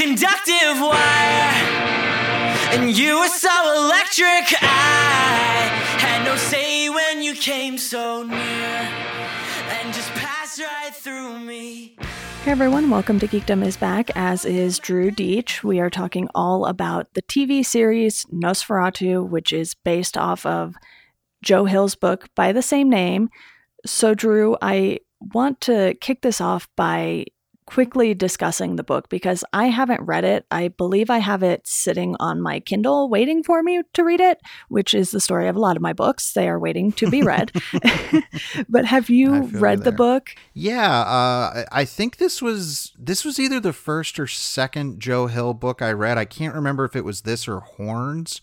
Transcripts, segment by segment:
conductive wire. And you were so electric, I had no say when you came so near and just passed right through me. Hey everyone, welcome to Geekdom is Back, as is Drew Deach. We are talking all about the TV series Nosferatu, which is based off of Joe Hill's book by the same name. So, Drew, I want to kick this off by quickly discussing the book because I haven't read it. I believe I have it sitting on my Kindle waiting for me to read it, which is the story of a lot of my books. They are waiting to be read. but have you read the book? Yeah, uh, I think this was this was either the first or second Joe Hill book I read. I can't remember if it was this or Horns.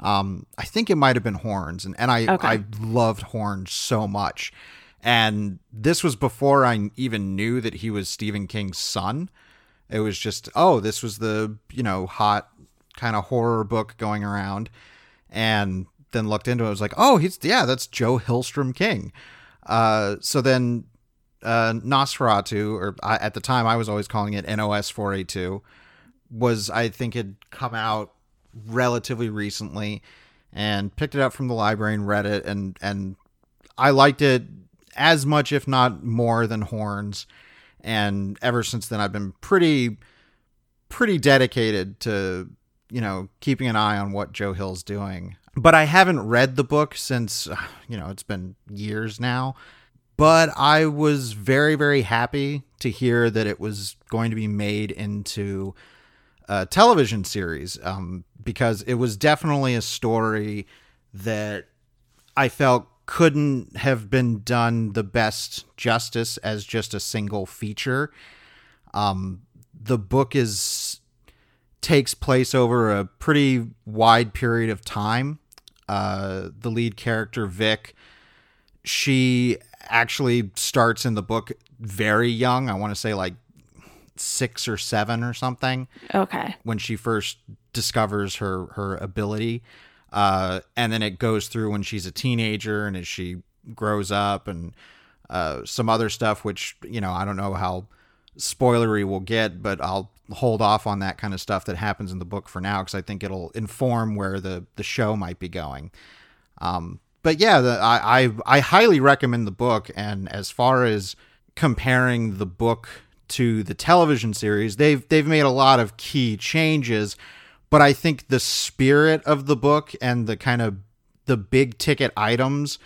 Um, I think it might have been Horns, and and I Okay. I loved Horns so much. And this was before I even knew that he was Stephen King's son. It was just, oh, this was the you know hot kind of horror book going around, and then looked into it. I was like, oh, he's yeah, that's Joe Hillstrom King. Uh, so then uh, Nosferatu, or I, at the time I was always calling it NOS 4A2, was I think had come out relatively recently, and picked it up from the library and read it, and and I liked it as much, if not more, than Horns. And ever since then, I've been pretty pretty dedicated to you know keeping an eye on what Joe Hill's doing. But I haven't read the book since you know it's been years now. But I was very very happy to hear that it was going to be made into a television series um, because it was definitely a story that I felt couldn't have been done the best justice as just a single feature. Um, the book is takes place over a pretty wide period of time. Uh, the lead character Vic, she actually starts in the book very young. I want to say like six or seven or something Okay. when she first discovers her her ability uh and then it goes through when she's a teenager and as she grows up and uh some other stuff which you know I don't know how spoilery we'll get but I'll hold off on that kind of stuff that happens in the book for now cuz I think it'll inform where the the show might be going. Um but yeah the, I, I I highly recommend the book. And as far as comparing the book to the television series they've they've made a lot of key changes but I think the spirit of the book and the kind of the big ticket items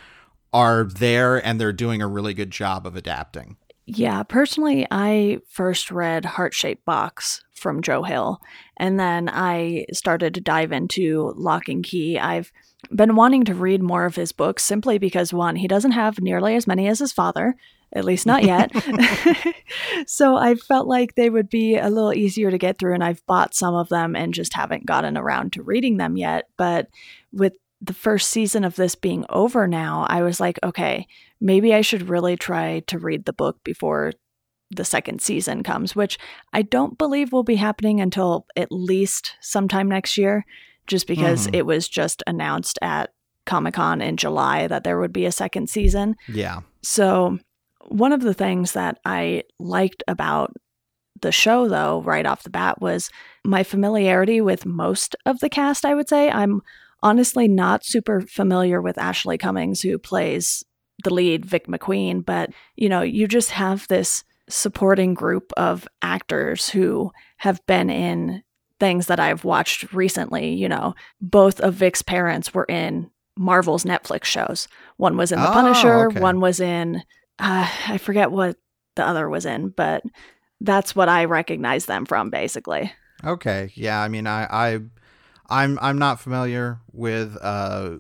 are there and they're doing a really good job of adapting. Yeah, personally, I first read Heart Shaped Box from Joe Hill, and then I started to dive into Locke and Key. I've been wanting to read more of his books simply because, one, he doesn't have nearly as many as his father, at least not yet. so I felt like they would be a little easier to get through, and I've bought some of them and just haven't gotten around to reading them yet. But with the first season of this being over now, I was like, okay, maybe I should really try to read the book before the second season comes, which I don't believe will be happening until at least sometime next year, just because Mhm. it was just announced at Comic Con in July that there would be a second season. Yeah. So, one of the things that I liked about the show, though, right off the bat, was my familiarity with most of the cast, I would say. I'm honestly not super familiar with Ashleigh Cummings, who plays the lead, Vic McQueen, but you know, you just have this supporting group of actors who have been in things that I've watched recently. You know, both of Vic's parents were in Marvel's Netflix shows. One was in The Oh, Punisher, okay. one was in, uh, I forget what the other was in, but that's what I recognize them from, basically. Okay. Yeah, I mean I I I'm I'm not familiar with uh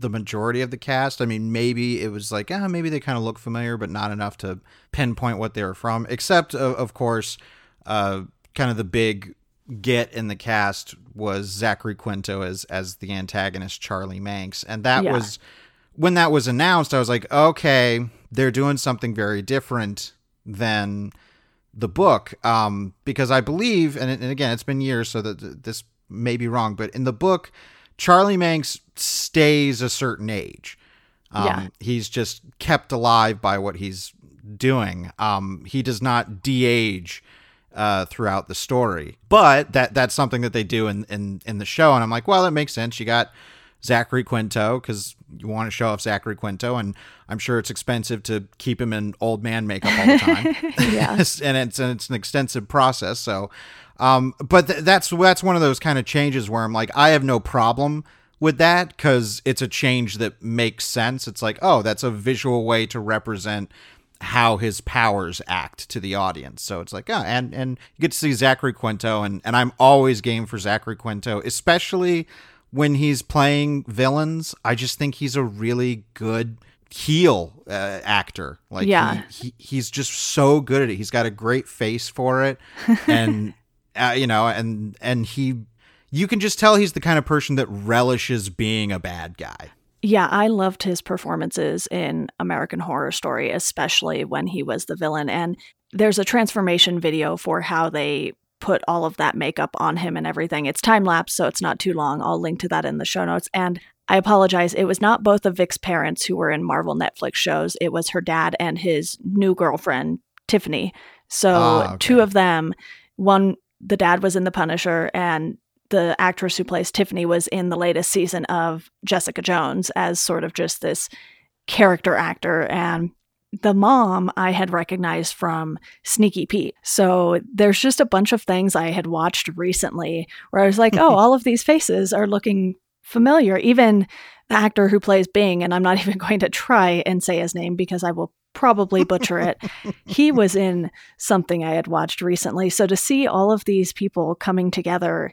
the majority of the cast. I mean, maybe it was like, ah, maybe they kind of look familiar, but not enough to pinpoint what they were from. Except, of, of course, uh, kind of the big get in the cast was Zachary Quinto as as the antagonist Charlie Manx, and that Yeah. was when that was announced. I was like, okay, they're doing something very different than the book, um, because I believe, and, and again, it's been years, so that this may be wrong, but in the book, Charlie Manx stays a certain age. Um, Yeah. He's just kept alive by what he's doing. Um, he does not de-age uh, throughout the story. But that that's something that they do in, in in the show, and I'm like, well, that makes sense. You got Zachary Quinto because you want to show off Zachary Quinto, and I'm sure it's expensive to keep him in old man makeup all the time. Yeah. and it's and it's an extensive process. So, um, but th- that's that's one of those kind of changes where I'm like, I have no problem with that because it's a change that makes sense. It's like, oh, that's a visual way to represent how his powers act to the audience. So it's like, oh, and and you get to see Zachary Quinto, and and I'm always game for Zachary Quinto, especially when he's playing villains. I just think he's a really good heel uh, actor. Like, Yeah. he, he he's just so good at it. He's got a great face for it, and uh, you know, and and he. You can just tell he's the kind of person that relishes being a bad guy. Yeah, I loved his performances in American Horror Story, especially when he was the villain. And there's a transformation video for how they put all of that makeup on him and everything. It's time lapse, so it's not too long. I'll link to that in the show notes. And I apologize, it was not both of Vic's parents who were in Marvel Netflix shows, it was her dad and his new girlfriend, Tiffany. So, Ah, okay. two of them, one, the dad was in The Punisher, and the actress who plays Tiffany was in the latest season of Jessica Jones as sort of just this character actor. And the mom I had recognized from Sneaky Pete. So there's just a bunch of things I had watched recently where I was like, oh, all of these faces are looking familiar. Even the actor who plays Bing, and I'm not even going to try and say his name because I will probably butcher it. he was in something I had watched recently. So to see all of these people coming together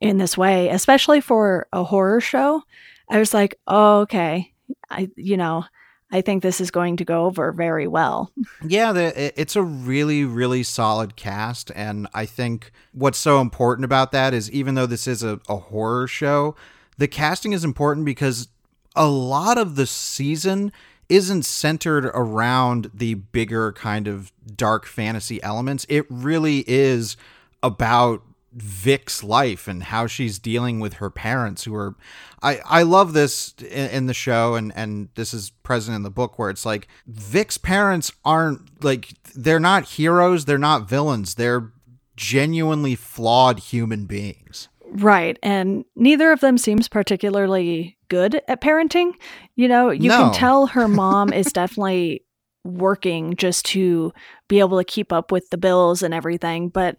in this way, especially for a horror show, I was like, oh, okay. I, you know, I think this is going to go over very well. Yeah, the, it's a really, really solid cast. And I think what's so important about that is even though this is a, a horror show, the casting is important because a lot of the season isn't centered around the bigger kind of dark fantasy elements. It really is about Vic's life and how she's dealing with her parents who are I, I love this in, in the show and and this is present in the book where it's like Vic's parents aren't like they're not heroes, they're not villains, they're genuinely flawed human beings. Right. And neither of them seems particularly good at parenting. You know, you No. can tell her mom is definitely working just to be able to keep up with the bills and everything, but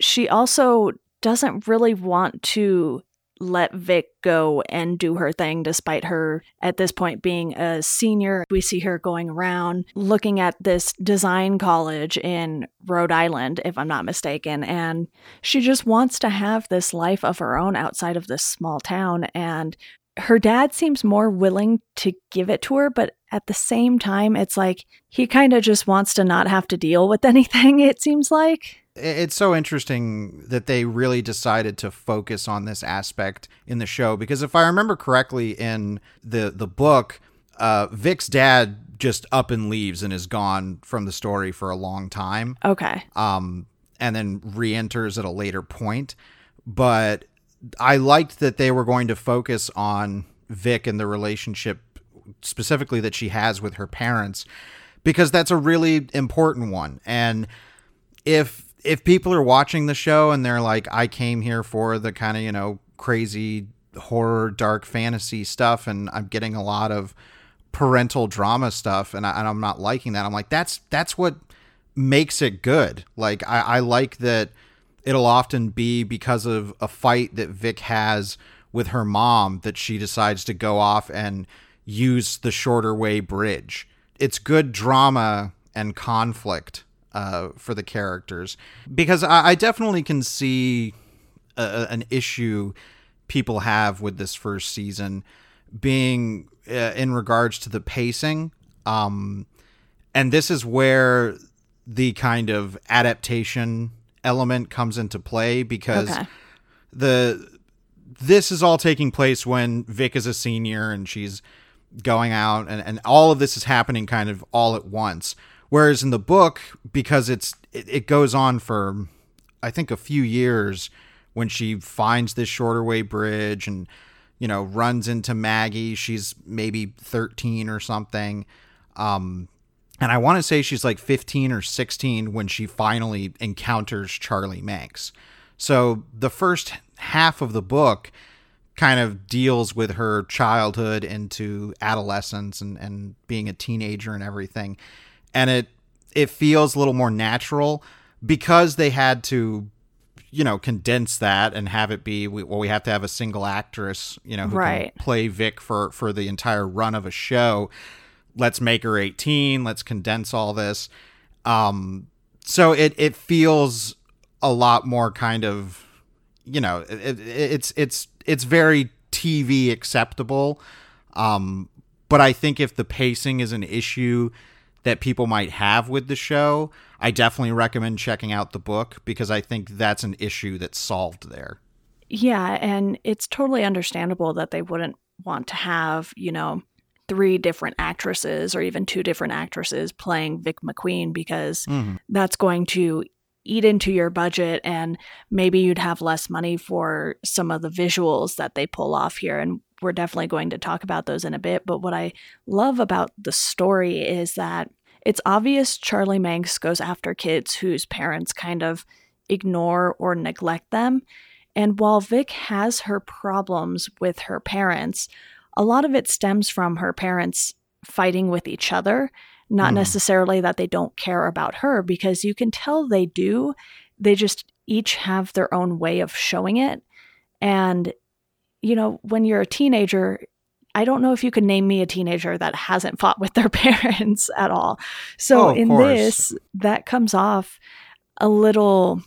she also doesn't really want to let Vic go and do her thing despite her at this point being a senior. We see her going around looking at this design college in Rhode Island, if I'm not mistaken, and she just wants to have this life of her own outside of this small town. And her dad seems more willing to give it to her, but at the same time, it's like he kind of just wants to not have to deal with anything, it seems like. It's so interesting that they really decided to focus on this aspect in the show because if I remember correctly in the the book, uh, Vic's dad just up and leaves and is gone from the story for a long time, Okay. um, and then re-enters at a later point. But I liked that they were going to focus on Vic and the relationship specifically that she has with her parents because that's a really important one and if if people are watching the show and they're like I came here for the kind of, you know, crazy horror dark fantasy stuff and I'm getting a lot of parental drama stuff and, I, I'm not liking that. I'm like that's that's what makes it good. Like I, I like that it'll often be because of a fight that Vic has with her mom that she decides to go off and use the shorter way bridge. It's good drama and conflict uh, for the characters because I, I definitely can see a, an issue people have with this first season being uh, in regards to the pacing. Um, and this is where the kind of adaptation element comes into play because Okay. the this is all taking place when Vic is a senior and she's going out and, and all of this is happening kind of all at once. Whereas in the book, because it's it, it goes on for I think a few years when she finds this shorter way bridge and you know runs into Maggie. She's maybe thirteen or something. Um, and I want to say she's like 15 or 16 when she finally encounters Charlie Manx. So the first half of the book kind of deals with her childhood into adolescence and, and being a teenager and everything. And it it feels a little more natural because they had to you know condense that and have it be well we have to have a single actress you know who Right. can play Vic for for the entire run of a show. Let's make her 18 let's condense all this. Um so it it feels a lot more kind of you know it, it's it's it's very tv acceptable. Um but i think if the pacing is an issue that people might have with the show i definitely recommend checking out the book because i think that's an issue that's solved there. Yeah, and it's totally understandable that they wouldn't want to have, you know, three different actresses or even two different actresses playing Vic McQueen because mm-hmm. that's going to eat into your budget and maybe you'd have less money for some of the visuals that they pull off here. And we're definitely going to talk about those in a bit but what i love about the story is that it's obvious charlie manx goes after kids whose parents kind of ignore or neglect them and while Vic has her problems with her parents, a lot of it stems from her parents fighting with each other, not Mhm. necessarily that they don't care about her, because you can tell they do. They just each have their own way of showing it. And, you know, when you're a teenager, I don't know if you could name me a teenager that hasn't fought with their parents at all. So Oh, in course. this, that comes off a little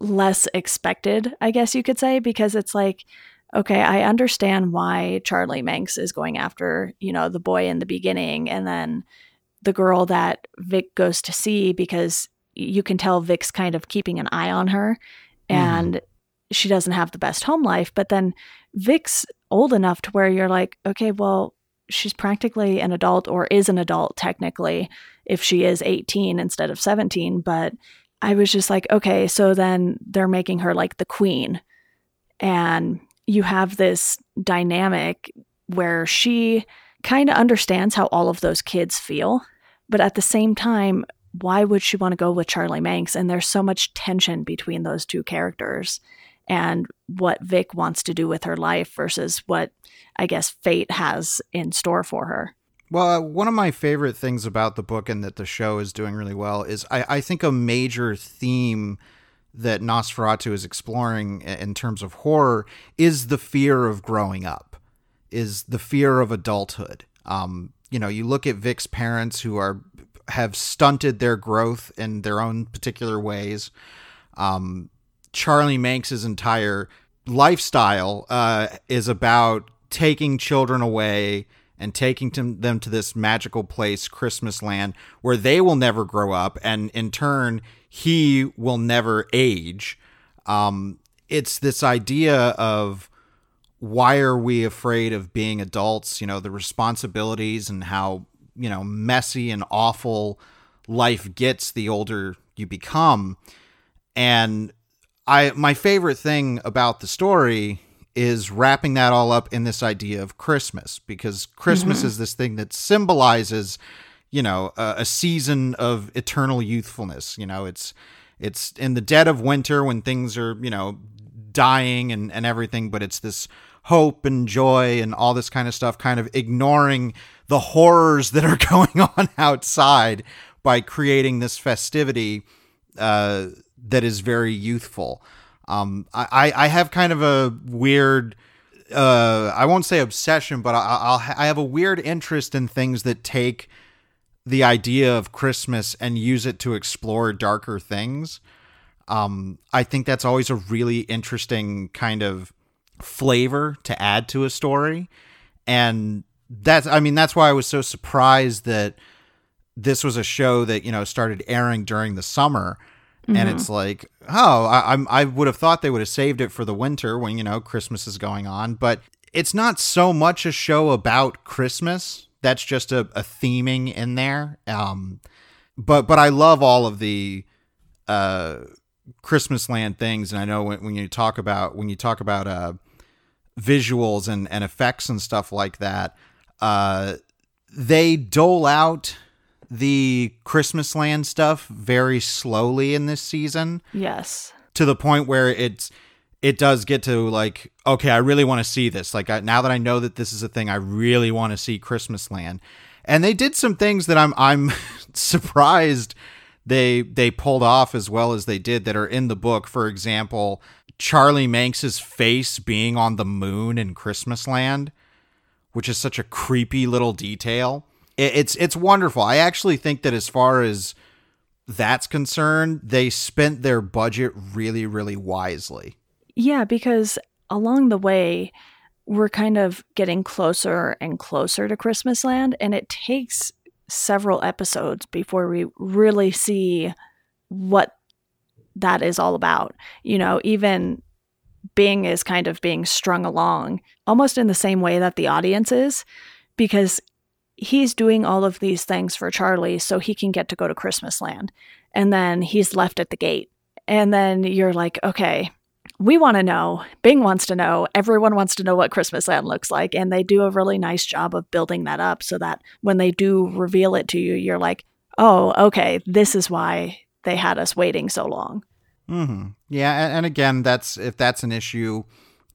less expected, I guess you could say, because it's like, okay, I understand why Charlie Manx is going after, you know, the boy in the beginning and then the girl that Vic goes to see because you can tell Vic's kind of keeping an eye on her mm-hmm. and she doesn't have the best home life. But then Vic's old enough to where you're like, okay, well, she's practically an adult or is an adult technically if she is 18 instead of 17. But I was just like, okay, so then they're making her like the queen. And you have this dynamic where she kind of understands how all of those kids feel. But at the same time, why would she want to go with Charlie Manx? And there's so much tension between those two characters and what Vic wants to do with her life versus what I guess fate has in store for her. Well, uh, one of my favorite things about the book and that the show is doing really well is I, I think a major theme that Nosferatu is exploring in terms of horror is the fear of growing up, is the fear of adulthood. Um, you know, you look at Vic's parents who are have stunted their growth in their own particular ways. Um, Charlie Manx's entire lifestyle uh, is about taking children away and taking them to this magical place, Christmas land, where they will never grow up, and in turn, he will never age. Um, it's this idea of why are we afraid of being adults? You know, the responsibilities and how, you know, messy and awful life gets the older you become. And I my favorite thing about the story is wrapping that all up in this idea of Christmas because Christmas is this thing that symbolizes, you know, a, a season of eternal youthfulness. You know, it's it's in the dead of winter when things are, you know, dying and, and everything, but it's this hope and joy and all this kind of stuff, kind of ignoring the horrors that are going on outside by creating this festivity uh, that is very youthful. Um, I, I have kind of a weird, uh, I won't say obsession, but I, I'll, I have a weird interest in things that take the idea of Christmas and use it to explore darker things. Um, I think that's always a really interesting kind of flavor to add to a story. And that's, I mean, that's why I was so surprised that this was a show that, you know, started airing during the summer. And it's like, oh, I, I'm, I would have thought they would have saved it for the winter when, you know, Christmas is going on. But it's not so much a show about Christmas. That's just a, a theming in there. Um, but, but I love all of the, uh, Christmas land things. And I know when, when you talk about, when you talk about, uh, visuals and, and effects and stuff like that, uh, they dole out the Christmas land stuff very slowly in this season Yes. to the point where it's it does get to like okay i really want to see this. Like I, now that i know that this is a thing i really want to see christmas land. And they did some things that i'm i'm surprised they they pulled off as well as they did that are in the book. For example charlie manx's face being on the moon in christmas land which is such a creepy little detail it, it's it's wonderful i actually think that as far as that's concerned they spent their budget really really wisely Yeah, because along the way, we're kind of getting closer and closer to Christmas Land, and it takes several episodes before we really see what that is all about. You know, even Bing is kind of being strung along almost in the same way that the audience is, because he's doing all of these things for Charlie so he can get to go to Christmas Land. And then he's left at the gate. And then you're like, okay, we want to know. Bing wants to know. Everyone wants to know what Christmas Land looks like. And they do a really nice job of building that up so that when they do reveal it to you, you're like, oh, okay, this is why they had us waiting so long. hmm Yeah, and again, that's if that's an issue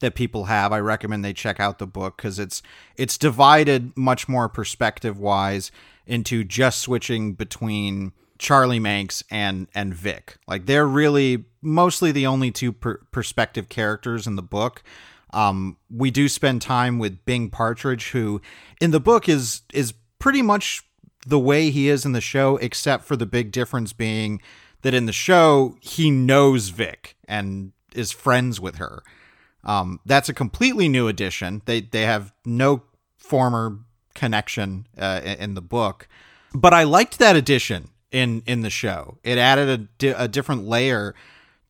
that people have, I recommend they check out the book because it's it's divided much more perspective wise into just switching between Charlie Manx and and Vic. Like they're really mostly the only two per- perspective characters in the book. Um, we do spend time with Bing Partridge, who in the book is is pretty much the way he is in the show, except for the big difference being that in the show he knows Vic and is friends with her. Um, that's a completely new addition. They they have no former connection uh, in, the book, but I liked that addition in in the show. It added a, di- a different layer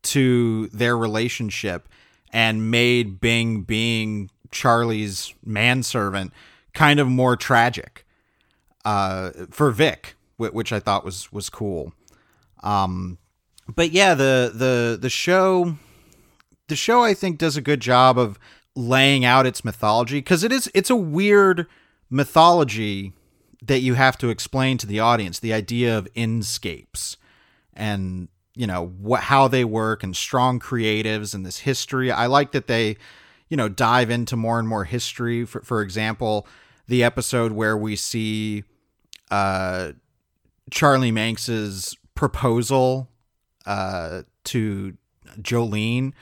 to their relationship and made Bing being Charlie's manservant kind of more tragic uh, for Vic, wh- which I thought was was cool. Um, but yeah, the the the show the show I think does a good job of laying out its mythology because it is it's a weird mythology that you have to explain to the audience the idea of inscapes and you know how they work and strong creatives and this history. I like that they you know dive into more and more history. For, for example the episode where we see uh charlie manx's proposal uh to jolene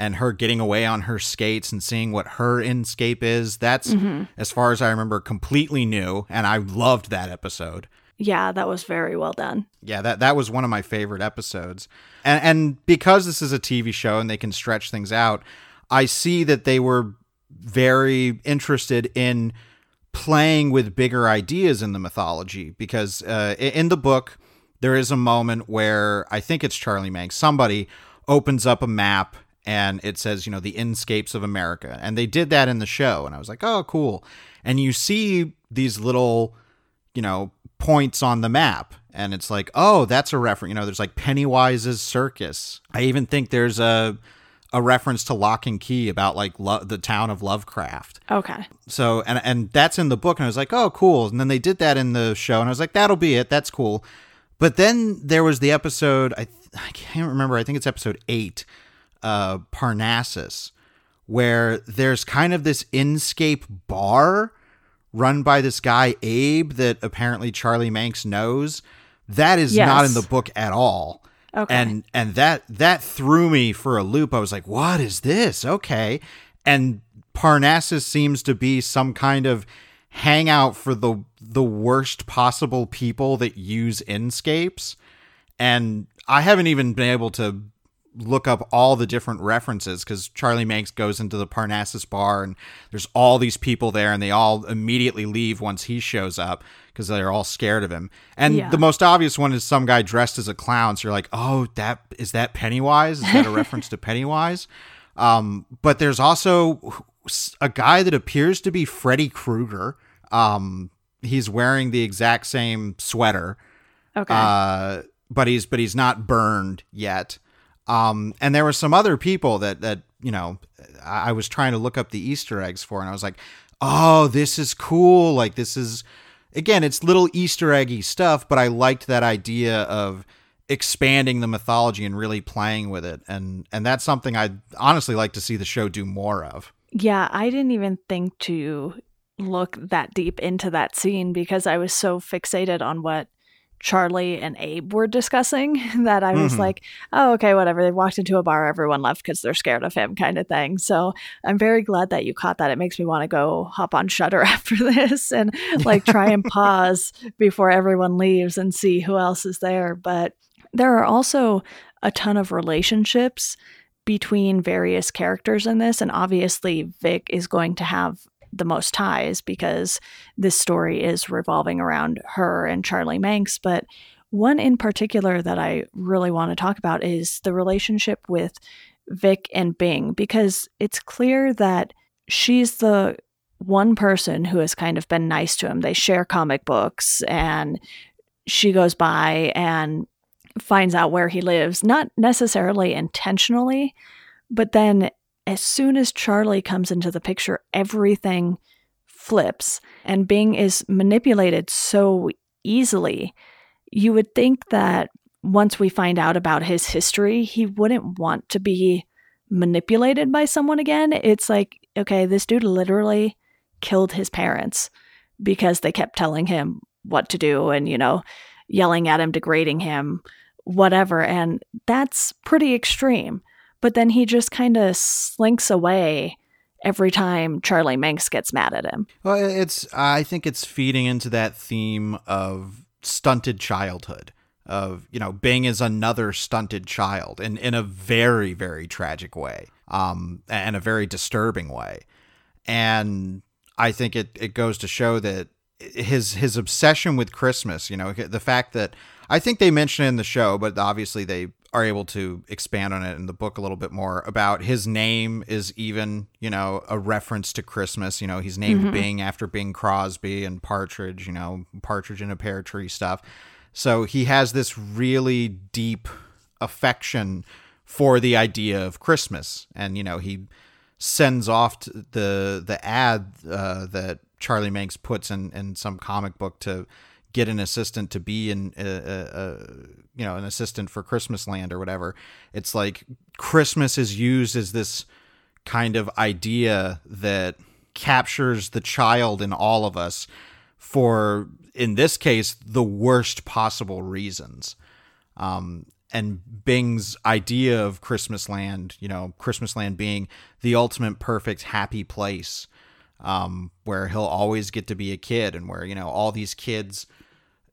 and her getting away on her skates and seeing what her inscape is that's as far as i remember completely new and i loved that episode Yeah, that was very well done. yeah, that that was one of my favorite episodes. And and because this is a TV show and they can stretch things out, I see that they were very interested in playing with bigger ideas in the mythology because uh, in the book there is a moment where I think it's Charlie Manx somebody opens up a map and it says you know the inscapes of America. And they did that in the show and I was like oh cool. And you see these little you know points on the map and it's like oh that's a reference you know there's like pennywise's circus. I even think there's a a reference to lock and key about like lo- the town of lovecraft. Okay. so and and that's in the book and i was like oh cool. And then they did that in the show and i was like that'll be it. That's cool. But then there was the episode i i can't remember. I think it's episode 8 uh parnassus where there's kind of this inscape bar run by this guy Abe that apparently Charlie Manx knows. That is not in the book at all. Okay. And and that that threw me for a loop. I was like, "What is this?" Okay. And Parnassus seems to be some kind of hangout for the the worst possible people that use inscapes. And I haven't even been able to look up all the different references because Charlie Manx goes into the Parnassus bar and there's all these people there and they all immediately leave once he shows up because they're all scared of him. And Yeah. the most obvious one is some guy dressed as a clown. So you're like, oh, that is that Pennywise? Is that a reference to Pennywise? Um, but there's also a guy that appears to be Freddy Krueger. Um, he's wearing the exact same sweater okay. uh, but he's but he's not burned yet. Um, and there were some other people that that you know I, I was trying to look up the Easter eggs for, and I was like, oh, this is cool. Like this is again, it's little Easter eggy stuff, but I liked that idea of expanding the mythology and really playing with it. And and that's something I'd honestly like to see the show do more of. Yeah, I didn't even think to look that deep into that scene because I was so fixated on what Charlie and Abe were discussing that I was Mhm. like, oh, okay, whatever. They walked into a bar, everyone left because they're scared of him, kind of thing. So I'm very glad that you caught that. It makes me want to go hop on Shudder after this and like try and pause before everyone leaves and see who else is there. But there are also a ton of relationships between various characters in this. And obviously, Vic is going to have the most ties because this story is revolving around her and Charlie Manx. But one in particular that I really want to talk about is the relationship with Vic and Bing because it's clear that she's the one person who has kind of been nice to him. They share comic books and she goes by and finds out where he lives, not necessarily intentionally, but then as soon as Charlie comes into the picture, everything flips and Bing is manipulated so easily. You would think that once we find out about his history, he wouldn't want to be manipulated by someone again. It's like, okay, this dude literally killed his parents because they kept telling him what to do and, you know, yelling at him, degrading him, whatever. And that's pretty extreme. But then he just kind of slinks away every time Charlie Manx gets mad at him. Well, it's I think it's feeding into that theme of stunted childhood. Of you know, Bing is another stunted child, in in a very very tragic way, um, and a very disturbing way. And I think it it goes to show that his his obsession with Christmas, you know, the fact that I think they mention it in the show, but obviously they are able to expand on it in the book a little bit more about his name is even, you know, a reference to Christmas. You know, he's named Mhm. Bing after Bing Crosby and Partridge, you know, Partridge in a Pear Tree stuff. So he has this really deep affection for the idea of Christmas. And, you know, he sends off the the ad uh, that Charlie Manx puts in, in some comic book to get an assistant to be in a, a, a you know an assistant for Christmas Land or whatever. It's like Christmas is used as this kind of idea that captures the child in all of us for in this case the worst possible reasons. Um, and Bing's idea of Christmas Land, you know, Christmas Land being the ultimate perfect happy place um, where he'll always get to be a kid and where, you know, all these kids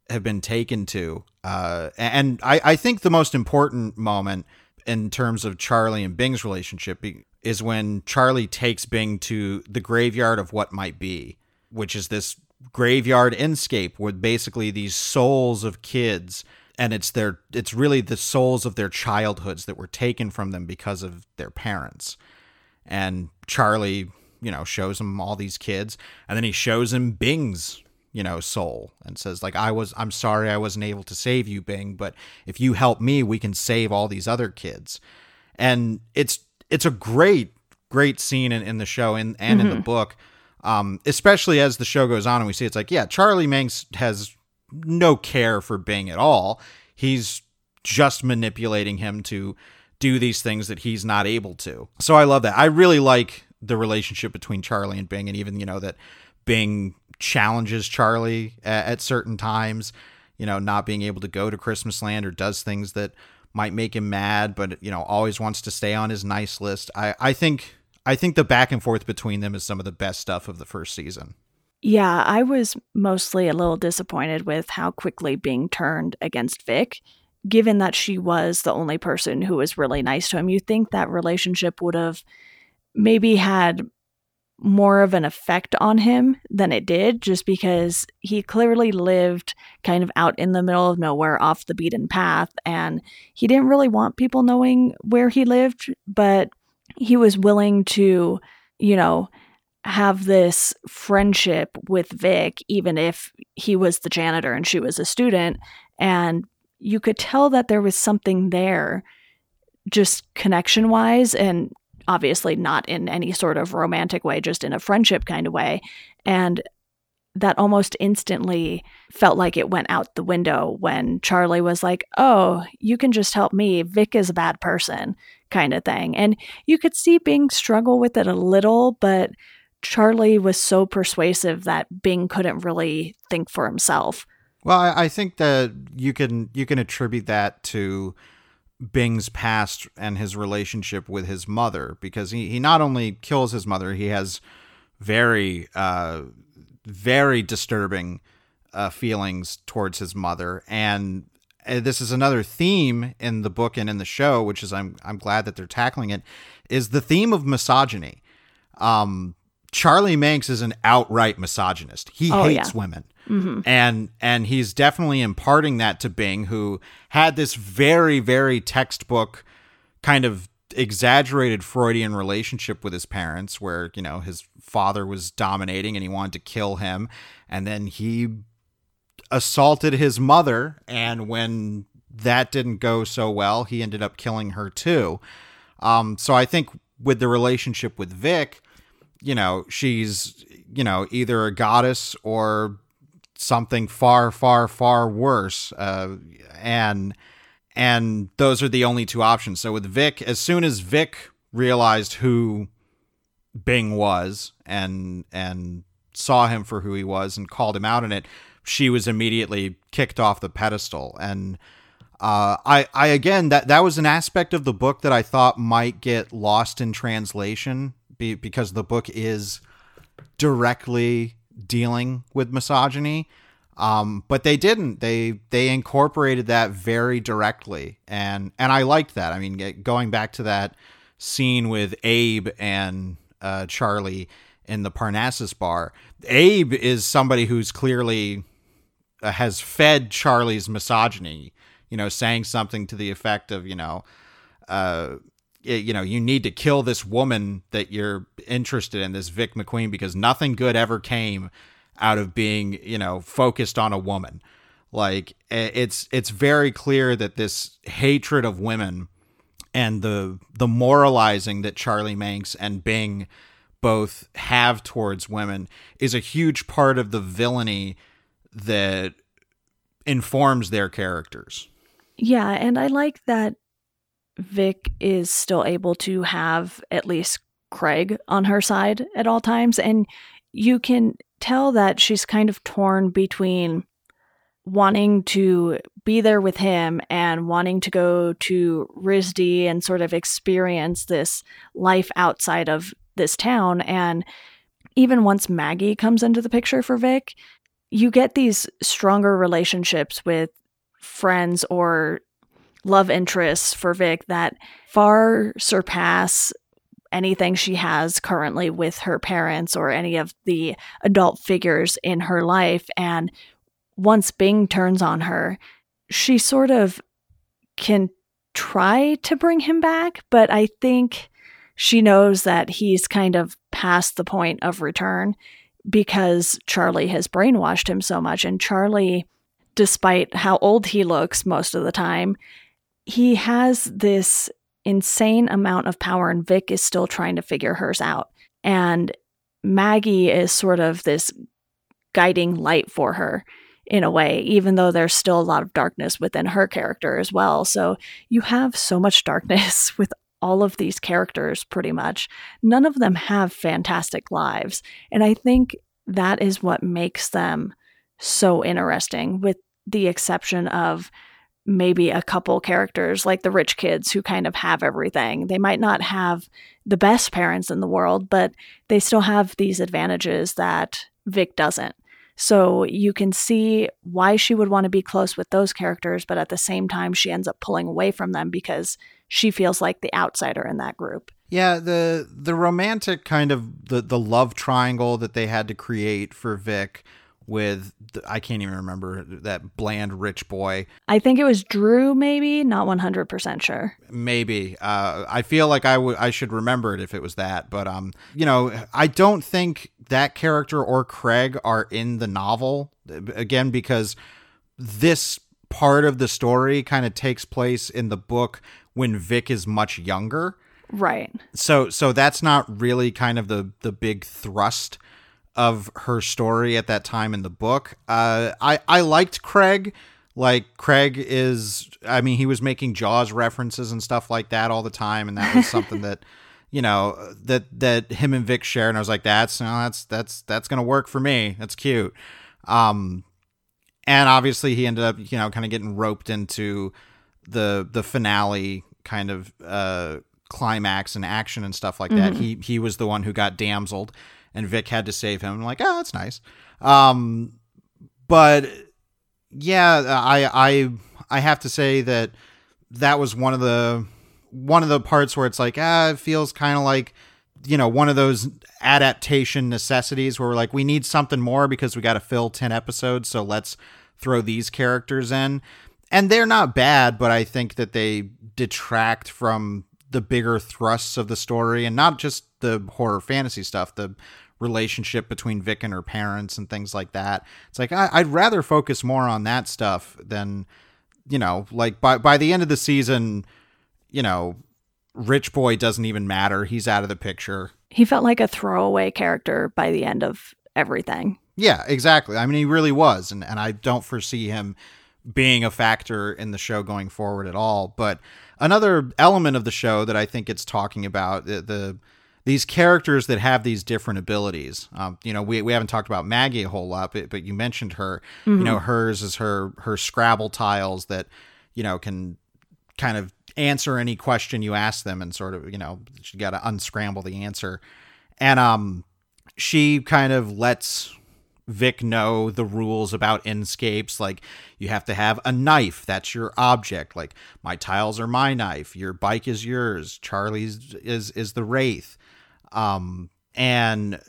have been taken to. Uh, and I, I think the most important moment in terms of Charlie and Bing's relationship is when Charlie takes Bing to the graveyard of what might be, which is this graveyard inscape with basically these souls of kids and it's their it's really the souls of their childhoods that were taken from them because of their parents and charlie you know shows him all these kids and then he shows him bing's you know soul and says like i was i'm sorry i wasn't able to save you bing but if you help me we can save all these other kids. And it's it's a great great scene in, in the show and, and in the book um, especially as the show goes on and we see it's like yeah charlie manx has no care for bing at all. He's just manipulating him to do these things that he's not able to. So i love that. I really like the relationship between charlie and bing and even you know that bing challenges charlie at, at certain times you know not Bing able to go to christmas land or does things that might make him mad but you know always wants to stay on his nice list i i think i think the back and forth between them is some of the best stuff of the first season Yeah, I was mostly a little disappointed with how quickly being turned against Vic, given that she was the only person who was really nice to him. You think that relationship would have maybe had more of an effect on him than it did, just because he clearly lived kind of out in the middle of nowhere off the beaten path, and he didn't really want people knowing where he lived, but he was willing to, you know, have this friendship with Vic, even if he was the janitor and she was a student. And you could tell that there was something there, just connection wise, and obviously not in any sort of romantic way, just in a friendship kind of way. And that almost instantly felt like it went out the window when Charlie was like, Oh, you can just help me. Vic is a bad person, kind of thing. And you could see Bing struggle with it a little, but Charlie was so persuasive that Bing couldn't really think for himself. Well, I, I think that you can you can attribute that to Bing's past and his relationship with his mother because he, he not only kills his mother, he has very uh, very disturbing uh, feelings towards his mother, and uh, this is another theme in the book and in the show, which is I'm I'm glad that they're tackling it, is the theme of misogyny. Um, Charlie Manx is an outright misogynist. He Oh, hates yeah. women. And and he's definitely imparting that to Bing, who had this very, very textbook kind of exaggerated Freudian relationship with his parents, where, you know, his father was dominating and he wanted to kill him. And then he assaulted his mother. And when that didn't go so well, he ended up killing her too. Um, so I think with the relationship with Vic, you know, she's, you know, either a goddess or something far, far, far worse. Uh, and and those are the only two options. So with Vic, as soon as Vic realized who Bing was and and saw him for who he was and called him out in it, she was immediately kicked off the pedestal. And uh, I I again that that was an aspect of the book that I thought might get lost in translation be, because the book is directly dealing with misogyny. Um, but they didn't. They they incorporated that very directly, and and I liked that. I mean, going back to that scene with Abe and uh, Charlie in the Parnassus bar, Abe is somebody who's clearly uh, has fed Charlie's misogyny. You know, saying something to the effect of, you know, uh, Eh, you know, you need to kill this woman that you're interested in, this Vic McQueen, because nothing good ever came out of being, you know, focused on a woman. Like eh, it's it's very clear that this hatred of women and the the moralizing that Charlie Manx and Bing both have towards women is a huge part of the villainy that informs their characters. Yeah, and I like that Vic is still able to have at least Craig on her side at all times. And you can tell that she's kind of torn between wanting to be there with him and wanting to go to RISD and sort of experience this life outside of this town. And even once Maggie comes into the picture for Vic, you get these stronger relationships with friends or love interests for Vic that far surpass anything she has currently with her parents or any of the adult figures in her life. And once Bing turns on her, she sort of can try to bring him back, but I think she knows that he's kind of past the point of return because Charlie has brainwashed him so much. And Charlie, despite how old he looks most of the time, he has this insane amount of power, and Vic is still trying to figure hers out. And Maggie is sort of this guiding light for her in a way, even though there's still a lot of darkness within her character as well. So you have so much darkness with all of these characters, pretty much. None of them have fantastic lives. And I think that is what makes them so interesting, with the exception of maybe a couple characters like the rich kids who kind of have everything. They might not have the best parents in the world, but they still have these advantages that Vic doesn't. So you can see why she would want to be close with those characters, but at the same time, she ends up pulling away from them because she feels like the outsider in that group. Yeah, the the romantic kind of the the love triangle that they had to create for Vic with the, I can't even remember that bland rich boy. I think it was Drew, maybe, not 100% sure. Maybe uh, I feel like I would I should remember it if it was that, but um, you know, I don't think that character or Craig are in the novel again because this part of the story kind of takes place in the book when Vic is much younger Right. so so that's not really kind of the the big thrust of her story at that time in the book. Uh, I I liked Craig. Like Craig is, I mean, he was making Jaws references and stuff like that all the time, and that was something that, you know, that that him and Vic shared. And I was like, that's no, that's that's that's gonna work for me. That's cute. Um, and obviously he ended up, you know, kind of getting roped into the the finale kind of uh climax and action and stuff like that. He he was the one who got damseled and Vic had to save him. I'm like, oh, that's nice. Um, but yeah, I I I have to say that that was one of the one of the parts where it's like, ah, it feels kind of like you know one of those adaptation necessities where we're like, we need something more because we got to fill ten episodes, so let's throw these characters in. And they're not bad, but I think that they detract from the bigger thrusts of the story and not just the horror fantasy stuff, the relationship between Vic and her parents and things like that. It's like I, would rather focus more on that stuff than, you know, like by by the end of the season, you know, Rich Boy doesn't even matter. He's out of the picture. He felt like a throwaway character by the end of everything. Yeah, exactly. I mean, he really was, and and I don't foresee him being a factor in the show going forward at all. But another element of the show that I think it's talking about the, the these characters that have these different abilities. Um, you know, we, we haven't talked about Maggie a whole lot, but, but you mentioned her. Mm-hmm. You know, hers is her her Scrabble tiles that you know can kind of answer any question you ask them, and sort of you know she got to unscramble the answer, and um, she kind of lets Vic know the rules about inscapes. Like, you have to have a knife. That's your object. Like, my tiles are my knife. Your bike is yours. Charlie's is is the wraith. Um, and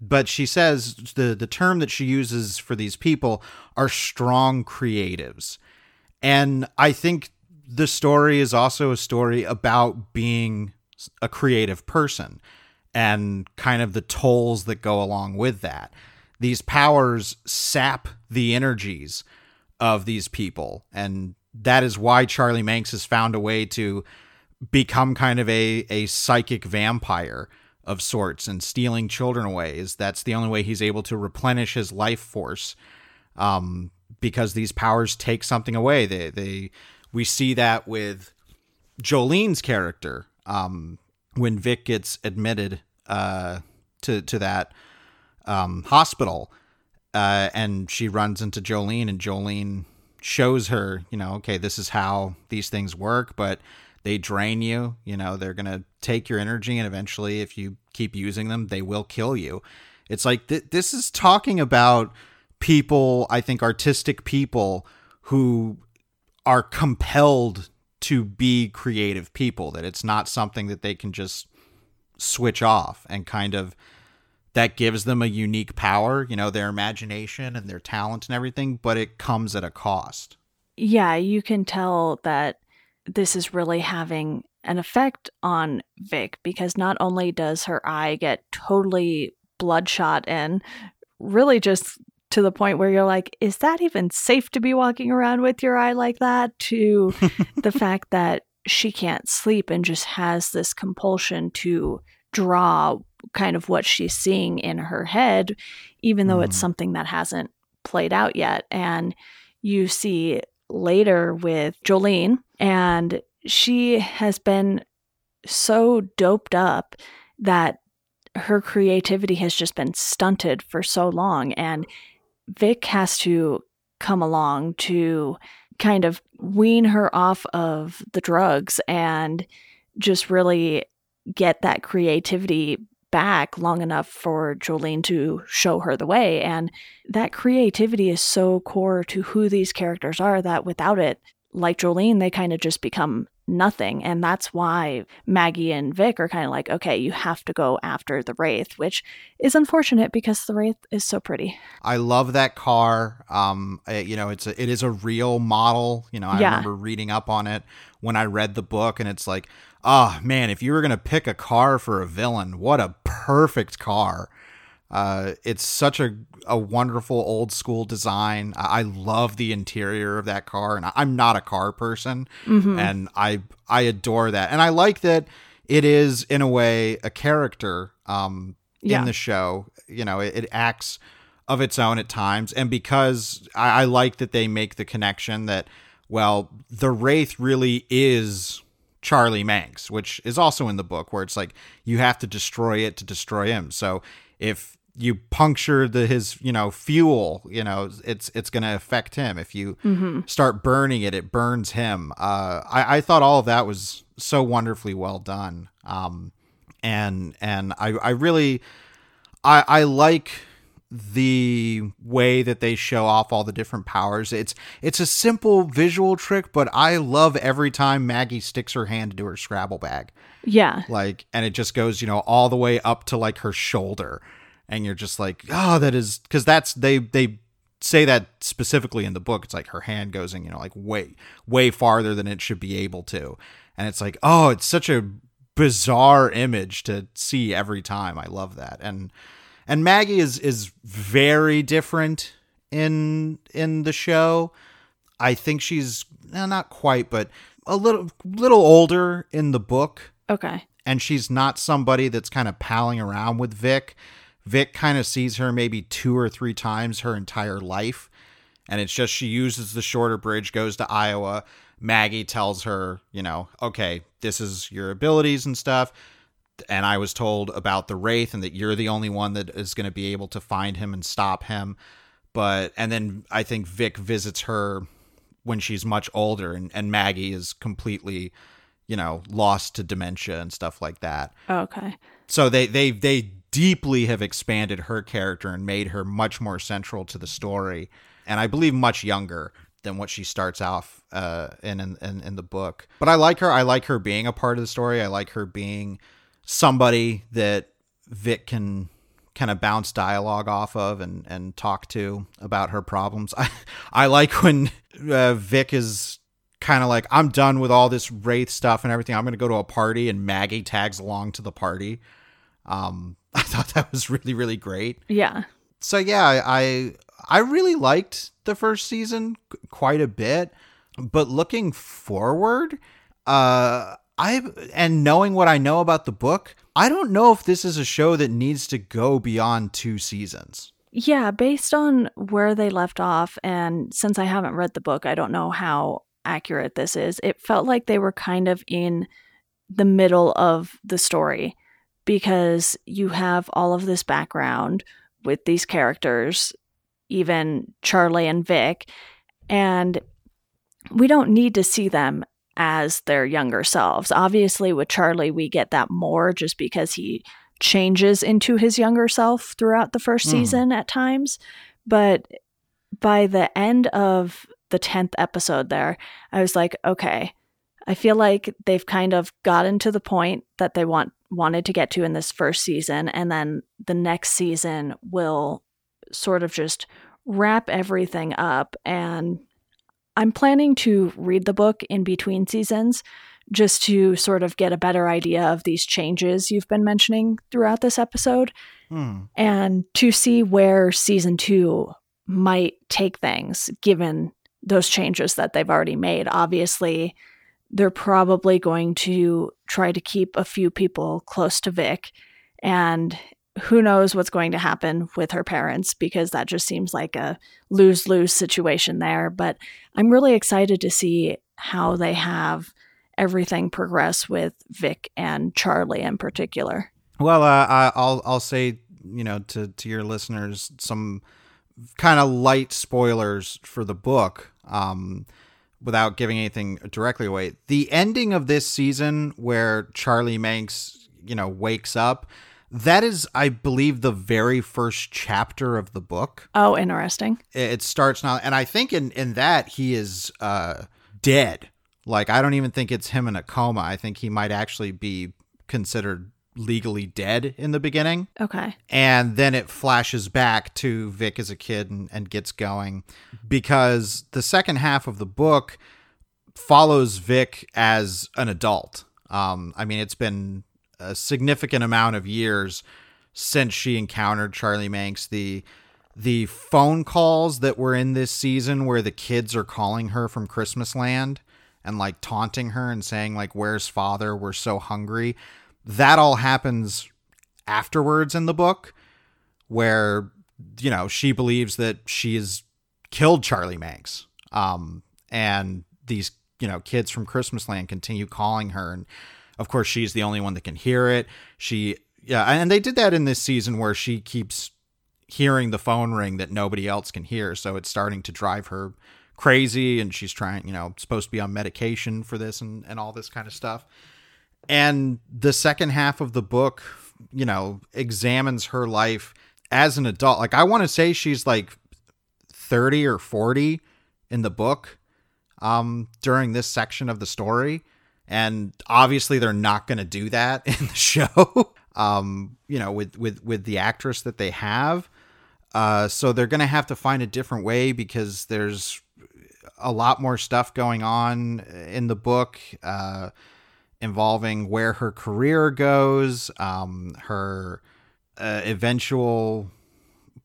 but she says the the term that she uses for these people are strong creatives, and I think the story is also a story about being a creative person and kind of the tolls that go along with that. These powers sap the energies of these people. And that is why Charlie Manx has found a way to become kind of a a psychic vampire of sorts and stealing children away is that's the only way he's able to replenish his life force um, because these powers take something away. They they we see that with Jolene's character um, when Vic gets admitted uh, to to that um, hospital, uh, and she runs into Jolene, and Jolene shows her, you know, okay, this is how these things work, but they drain you. You know, they're gonna take your energy, and eventually, if you keep using them, they will kill you. It's like th- this is talking about people, I think, artistic people who are compelled to be creative people. That it's not something that they can just switch off and kind of that gives them a unique power, you know, their imagination and their talent and everything, but it comes at a cost. Yeah, you can tell that this is really having an effect on Vic because not only does her eye get totally bloodshot and really just to the point where you're like, is that even safe to be walking around with your eye like that? To the fact that she can't sleep and just has this compulsion to draw kind of what she's seeing in her head, even though mm. it's something that hasn't played out yet. And you see later with Jolene, and she has been so doped up that her creativity has just been stunted for so long. And Vic has to come along to kind of wean her off of the drugs and just really get that creativity back long enough for Jolene to show her the way. And that creativity is so core to who these characters are that without it, like Jolene, they kind of just become nothing. And that's why Maggie and Vic are kind of like, okay, you have to go after the Wraith, which is unfortunate because the Wraith is so pretty. I love that car. Um, it, you know, it's a, it is a real model. You know, I yeah. remember reading up on it when I read the book, and it's like, oh man, if you were gonna pick a car for a villain, what a perfect car. Uh, it's such a, a wonderful old school design. I, I love the interior of that car, and I'm not a car person, mm-hmm. and I I adore that, and I like that it is in a way a character. Um, Yeah. in the show. You know, it, it acts of its own at times, and because I, I like that they make the connection that well, the wraith really is Charlie Manx, which is also in the book, where it's like you have to destroy it to destroy him. So if you puncture the his you know fuel, you know it's it's going to affect him. If you start burning it, it burns him. Uh, I I thought all of that was so wonderfully well done. Um, and and I I really I I like the way that they show off all the different powers. It's it's a simple visual trick, but I love every time Maggie sticks her hand into her Scrabble bag. Yeah. Like and it just goes, you know, all the way up to like her shoulder. And you're just like, "Oh, that is cuz that's they they say that specifically in the book. It's like her hand goes in, you know, like way way farther than it should be able to. And it's like, "Oh, it's such a bizarre image to see every time. I love that." And and Maggie is is very different in in the show. I think she's eh, not quite, but a little little older in the book, Okay. and she's not somebody that's kind of palling around with Vic. Vic kind of sees her maybe two or three times her entire life, and it's just she uses the shorter bridge, goes to Iowa. Maggie tells her, you know, okay, this is your abilities and stuff and I was told about the Wraith and that you're the only one that is going to be able to find him and stop him. But and then I think Vic visits her when she's much older and, and Maggie is completely, you know, lost to dementia and stuff like that. Oh, okay. So they they they deeply have expanded her character and made her much more central to the story. And I believe much younger than what she starts off uh, in, in in the book. But I like her. I like her being a part of the story. I like her being somebody that Vic can kind of bounce dialogue off of and, and talk to about her problems. I, I like when uh, Vic is kind of like, I'm done with all this Wraith stuff and everything. I'm going to go to a party, and Maggie tags along to the party. Um, I thought that was really, really great. Yeah. So yeah, I I, really liked the first season quite a bit, but looking forward, uh, I and knowing what I know about the book, I don't know if this is a show that needs to go beyond two seasons. Yeah, based on where they left off, and since I haven't read the book, I don't know how accurate this is. It felt like they were kind of in the middle of the story because you have all of this background with these characters, even Charlie and Vic, and we don't need to see them as their younger selves. Obviously, with Charlie, we get that more just because he changes into his younger self throughout the first Mm. season at times. But by the end of the 10th episode, there, I was like, okay, I feel like they've kind of gotten to the point that they want wanted to get to in this first season and then the next season will sort of just wrap everything up and I'm planning to read the book in between seasons just to sort of get a better idea of these changes you've been mentioning throughout this episode Hmm. and to see where season 2 might take things given those changes that they've already made. Obviously, they're probably going to try to keep a few people close to Vic and who knows what's going to happen with her parents because that just seems like a lose lose situation there. But I'm really excited to see how they have everything progress with Vic and Charlie in particular. Well, uh, I'll I'll say you know to to your listeners some kind of light spoilers for the book, um, without giving anything directly away. The ending of this season, where Charlie Manx, you know, wakes up, that is, I believe, the very first chapter of the book. Oh, interesting. It starts now, and I think in in that he is uh, dead. Like I don't even think it's him in a coma. I think he might actually be considered legally dead in the beginning Okay. and then it flashes back to Vic as a kid and, and gets going because the second half of the book follows Vic as an adult. Um, I mean, it's been a significant amount of years since she encountered Charlie Manx. The the phone calls that were in this season where the kids are calling her from Christmas land and like taunting her and saying like where's father we're so hungry that all happens afterwards in the book where you know she believes that she has killed Charlie Manx. Um, and these you know kids from Christmas Land continue calling her, and of course she's the only one that can hear it. She yeah, and they did that in this season where she keeps hearing the phone ring that nobody else can hear, so it's starting to drive her crazy, and she's trying you know supposed to be on medication for this and and all this kind of stuff. And the second half of the book, you know, examines her life as an adult. Like I want to say she's like 30 or 40 in the book um during this section of the story. And obviously they're not going to do that in the show um you know with with with the actress that they have. Uh so they're going to have to find a different way because there's a lot more stuff going on in the book. Uh involving where her career goes um her uh, eventual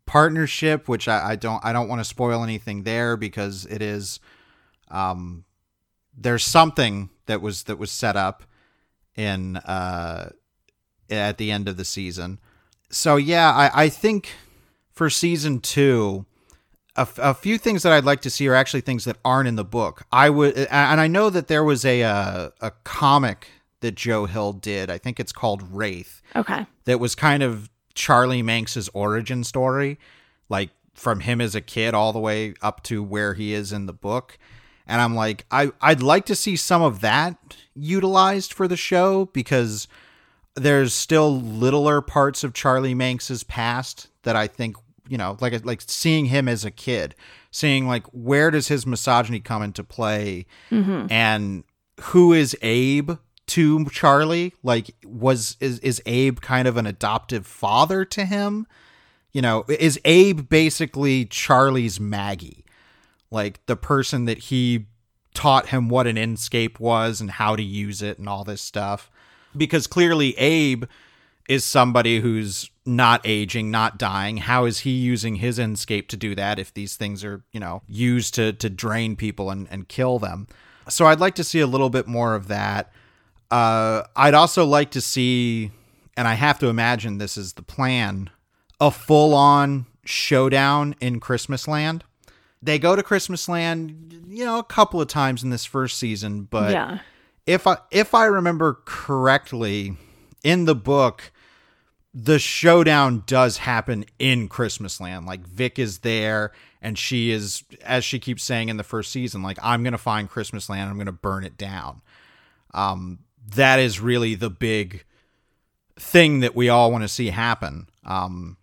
partnership, which I, I don't I don't want to spoil anything there because it is um there's something that was that was set up in uh at the end of the season. So yeah, I, I think for season two, a, a few things that I'd like to see are actually things that aren't in the book. I would, and I know that there was a a, a comic that Joe Hill did. I think it's called Wraith. Okay. That was kind of Charlie Manx's origin story, like from him as a kid all the way up to where he is in the book. And I'm like, I I'd like to see some of that utilized for the show because there's still littler parts of Charlie Manx's past that I think, you know, like like seeing him as a kid, seeing like where does his misogyny come into play mm-hmm. and who is Abe to Charlie? Like was is is Abe kind of an adoptive father to him? You know, is Abe basically Charlie's Maggie? Like the person that he taught him what an inscape was and how to use it and all this stuff. Because clearly Abe is somebody who's not aging, not dying. How is he using his inscape to do that if these things are, you know, used to to drain people and, and kill them? So I'd like to see a little bit more of that. Uh, I'd also like to see, and I have to imagine this is the plan, a full on showdown in Christmas Land. They go to Christmas Land, you know, a couple of times in this first season, but yeah. if I if I remember correctly, in the book, the showdown does happen in Christmas Land. Like Vic is there and she is as she keeps saying in the first season, like, I'm gonna find Christmas Land, I'm gonna burn it down. Um, that is really the big thing that we all want to see happen. Um,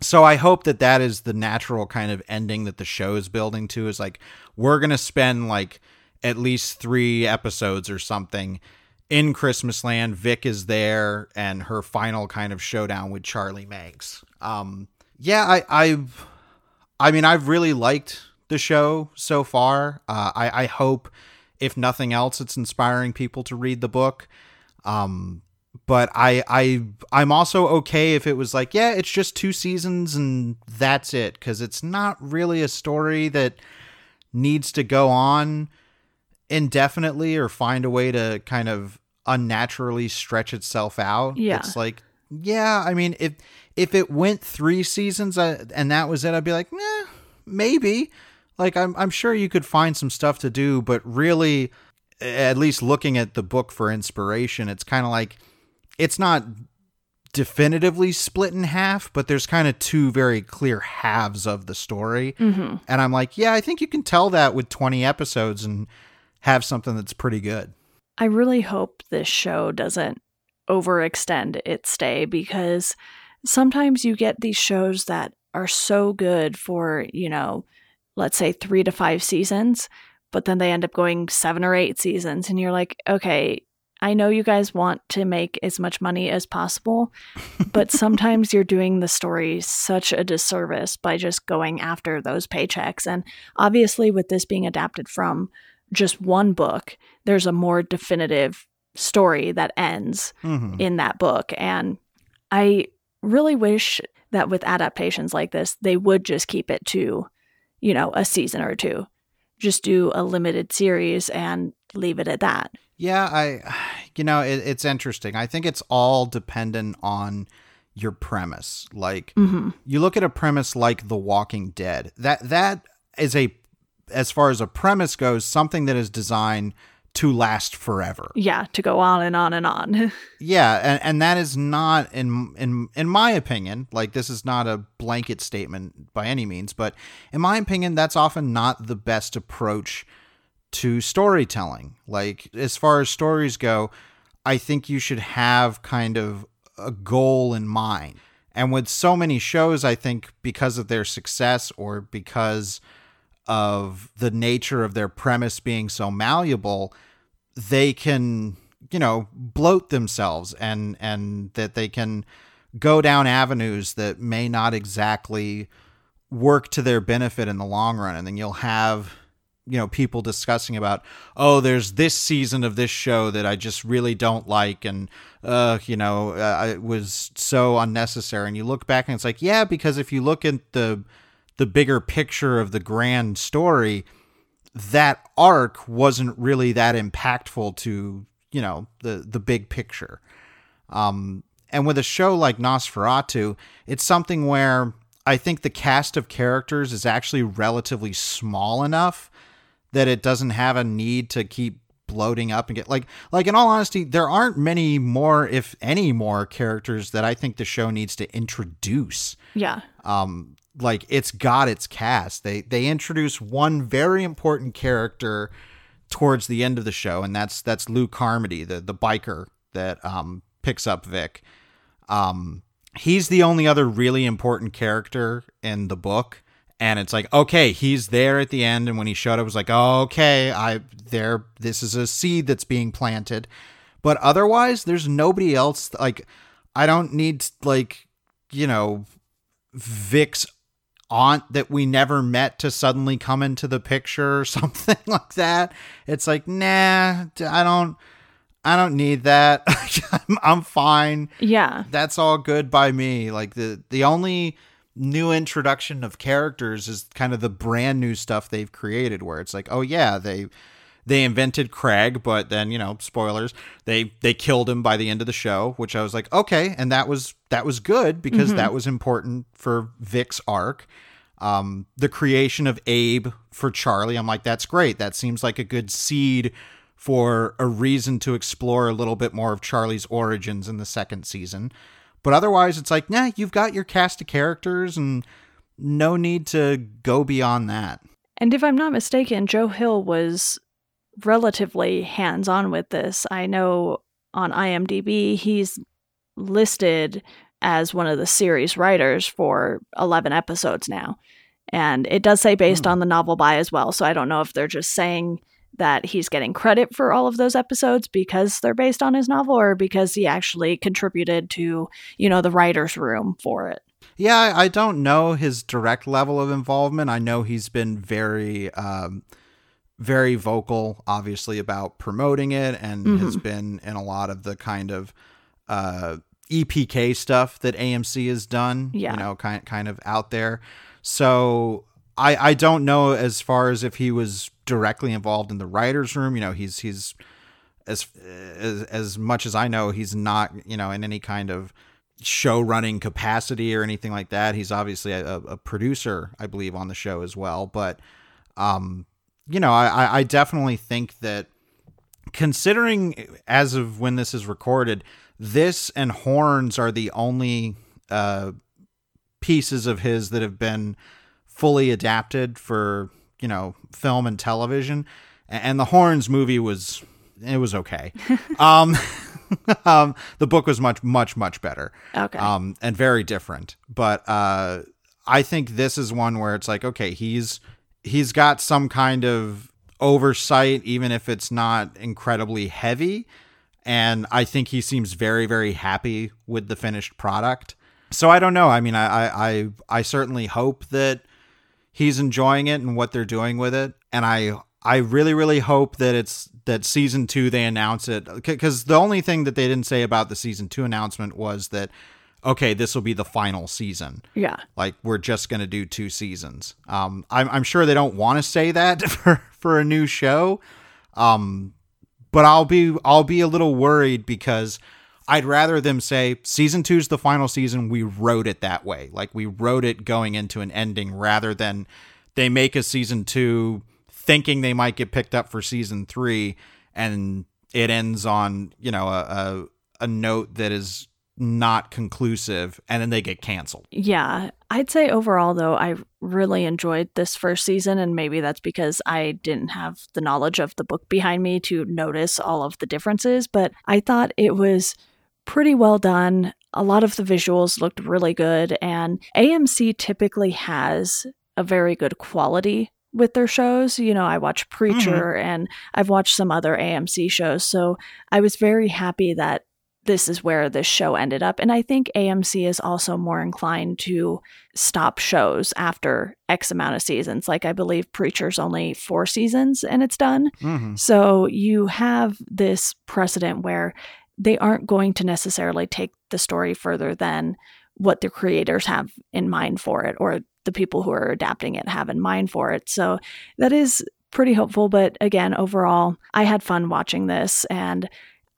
so I hope that that is the natural kind of ending that the show is building to. Is like we're gonna spend like at least three episodes or something in Christmas Land. Vic is there, and her final kind of showdown with Charlie Manx. Um, yeah, I, I, I mean, I've really liked the show so far. Uh, I, I hope, if nothing else, it's inspiring people to read the book. Um, but I, I, I'm also okay if it was like, yeah, it's just two seasons and that's it, because it's not really a story that needs to go on indefinitely or find a way to kind of unnaturally stretch itself out. Yeah. It's like, yeah, I mean, if if it went three seasons uh, and that was it, I'd be like, eh, maybe. Like, I'm I'm sure you could find some stuff to do, but really, at least looking at the book for inspiration, it's kind of like it's not definitively split in half, but there's kind of two very clear halves of the story. Mm-hmm. And I'm like, yeah, I think you can tell that with 20 episodes and have something that's pretty good. I really hope this show doesn't overextend its stay because sometimes you get these shows that are so good for, you know, let's say three to five seasons, but then they end up going seven or eight seasons. And you're like, okay, I know you guys want to make as much money as possible, but sometimes you're doing the story such a disservice by just going after those paychecks. And obviously, with this being adapted from just one book, there's a more definitive story that ends Mhm. in that book. And I really wish that with adaptations like this, they would just keep it to, you know, a season or two. Just do a limited series and leave it at that. Yeah, I you know, it, it's interesting. I think it's all dependent on your premise. Like you look at a premise like The Walking Dead. That that is a as far as a premise goes, something that is designed to last forever. Yeah, to go on and on and on. Yeah, and, and that is not in in in my opinion, like this is not a blanket statement by any means, but in my opinion, that's often not the best approach to storytelling. Like as far as stories go, I think you should have kind of a goal in mind. And with so many shows, I think because of their success or because of the nature of their premise being so malleable, they can, you know, bloat themselves and and that they can go down avenues that may not exactly work to their benefit in the long run. And then you'll have you know people discussing about oh there's this season of this show that I just really don't like and uh you know uh, it was so unnecessary. And you look back and it's like yeah because if you look at the the bigger picture of the grand story that arc wasn't really that impactful to you know the the big picture um and with a show like NOS 4A2 it's something where I think the cast of characters is actually relatively small enough that it doesn't have a need to keep bloating up and get like like in all honesty there aren't many more if any more characters that I think the show needs to introduce yeah. um like it's got its cast. They they introduce one very important character towards the end of the show and that's that's Lou Carmody the the biker that um picks up Vic. Um he's the only other really important character in the book and it's like okay he's there at the end and when he showed up it was like oh, okay i there this is a seed that's being planted. But otherwise there's nobody else like i don't need like you know vic's aunt that we never met to suddenly come into the picture or something like that it's like nah i don't i don't need that I'm, I'm fine Yeah. that's all good by me. Like the the only new introduction of characters is kind of the brand new stuff they've created where it's like, oh yeah, they they invented Craig, but then, you know, spoilers, they they killed him by the end of the show, which I was like, okay, and that was that was good because that was important for Vic's arc. Um the creation of Abe for Charlie, I'm like, that's great. That seems like a good seed for a reason to explore a little bit more of Charlie's origins in the second season. But otherwise, it's like, nah, you've got your cast of characters and no need to go beyond that. And if I'm not mistaken, Joe Hill was relatively hands on with this. I know on IMDb he's listed as one of the series writers for 11 episodes now. And it does say based Hmm. on the novel by as well. So I don't know if they're just saying that he's getting credit for all of those episodes because they're based on his novel or because he actually contributed to, you know, the writer's room for it. Yeah, I I don't know his direct level of involvement. I know he's been very, um, very vocal, obviously, about promoting it and has been in a lot of the kind of uh, EPK stuff that AMC has done. Yeah. You know, kind kind of out there. So I I don't know as far as if he was directly involved in the writers' room. You know, he's he's as as as much as I know, he's not you know in any kind of show running capacity or anything like that. He's obviously a, a producer, I believe, on the show as well. But um, you know, I I- definitely think that considering as of when this is recorded, this and horns are the only uh pieces of his that have been fully adapted for you know film and television. And the horns movie was it was okay. Um um the book was much much much better. Okay. um and very different. But uh i think this is one where it's like okay he's he's got some kind of oversight even if it's not incredibly heavy. And i think he seems very very happy with the finished product. So i don't know. I mean i i i, certainly hope that he's enjoying it and what they're doing with it. And i i really really hope that it's that season two they announce it. Because the only thing that they didn't say about the season two announcement was that okay this will be the final season yeah. like we're just going to do two seasons um i'm, I'm sure they don't want to say that for for a new show um but I'll be I'll be a little worried because I'd rather them say season two's the final season. We wrote it that way. Like we wrote it going into an ending rather than they make a season two thinking they might get picked up for season three and it ends on, you know, a, a, a note that is not conclusive and then they get canceled. Yeah. I'd say overall, though, I really enjoyed this first season, and maybe that's because I didn't have the knowledge of the book behind me to notice all of the differences, but I thought it was pretty well done. A lot of the visuals looked really good, and AMC typically has a very good quality with their shows. You know, I watch Preacher mm-hmm. and I've watched some other AMC shows, so I was very happy that this is where this show ended up. And I think AMC is also more inclined to stop shows after X amount of seasons. Like I believe Preacher's only four seasons and it's done. Mm-hmm. So you have this precedent where they aren't going to necessarily take the story further than what the creators have in mind for it or the people who are adapting it have in mind for it. So that is pretty hopeful. But again, overall, I had fun watching this and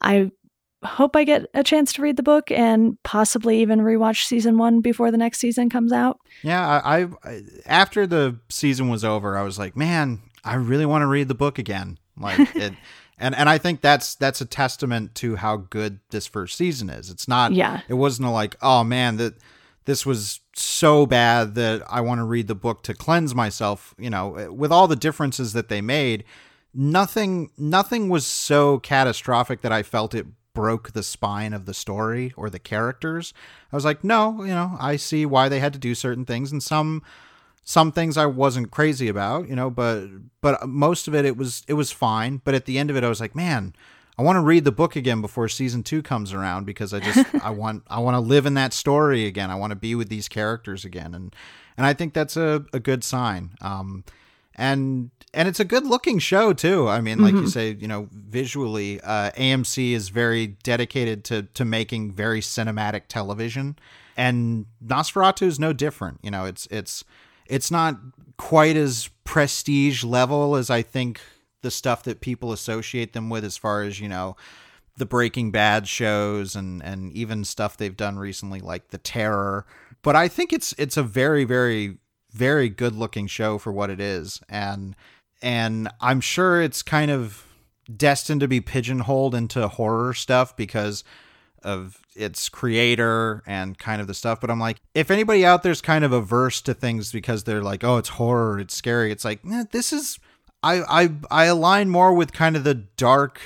I hope I get a chance to read the book and possibly even rewatch season one before the next season comes out. Yeah, I, I after the season was over, I was like, man, I really want to read the book again. Like it and and I think that's that's a testament to how good this first season is. It's not yeah. It wasn't like oh man that this was so bad that I want to read the book to cleanse myself. You know, eh, with all the differences that they made, nothing nothing was so catastrophic that I felt it broke the spine of the story or the characters. I was like, no, you know, I see why they had to do certain things, and some some things I wasn't crazy about, you know, but but most of it it was it was fine. But at the end of it, I was like, man, I want to read the book again before season two comes around because I just I want I want to live in that story again. I want to be with these characters again, and and I think that's a, a good sign. Um, and and it's a good looking show too. I mean, like mm-hmm. you say, you know, visually, uh, AMC is very dedicated to to making very cinematic television, and NOS 4A2 is no different. You know, it's it's it's not quite as prestige level as I think the stuff that people associate them with as far as, you know, the Breaking Bad shows and and even stuff they've done recently like The Terror. But I think it's it's a very very very good looking show for what it is and and I'm sure it's kind of destined to be pigeonholed into horror stuff because of its creator and kind of the stuff. But I'm like, if anybody out there's kind of averse to things because they're like, oh, it's horror, it's scary. It's like, eh, this is I I I align more with kind of the dark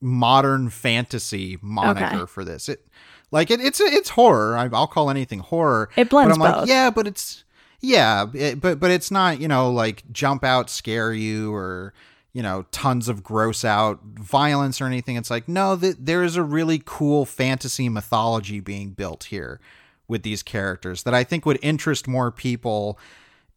modern fantasy moniker okay. for this. It like it, it's it's horror. I, will call anything horror. It blends but I'm both. Like, yeah, but it's yeah, it, but but it's not you know like jump out, scare you, or you know tons of gross out violence or anything. It's like no that there is a really cool fantasy mythology being built here with these characters that i think would interest more people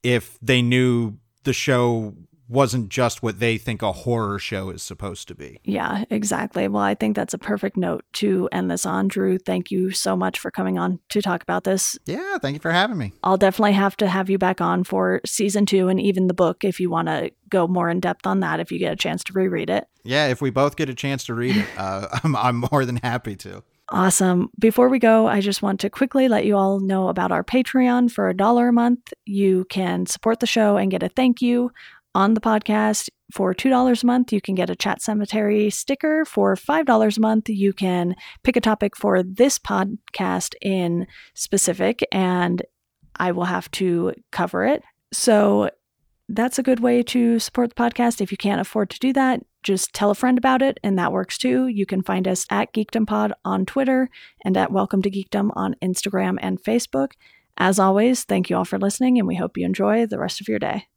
if they knew the show wasn't just what they think a horror show is supposed to be. Yeah, exactly. Well, I think that's a perfect note to end this on. Drew, thank you so much for coming on to talk about this. Yeah, thank you for having me. I'll definitely have to have you back on for season two and even the book if you want to go more in depth on that if you get a chance to reread it. Yeah, if we both get a chance to read it, uh, I'm, I'm more than happy to. Awesome. Before we go, I just want to quickly let you all know about our Patreon. For a dollar a month, you can support the show and get a thank you on the podcast. For $2 a month, you can get a Chat Cemetery sticker. For $5 a month, you can pick a topic for this podcast in specific, and I will have to cover it. So that's a good way to support the podcast. If you can't afford to do that, just tell a friend about it, and that works too. You can find us at GeekdomPod on Twitter and at Welcome to Geekdom on Instagram and Facebook. As always, thank you all for listening, and we hope you enjoy the rest of your day.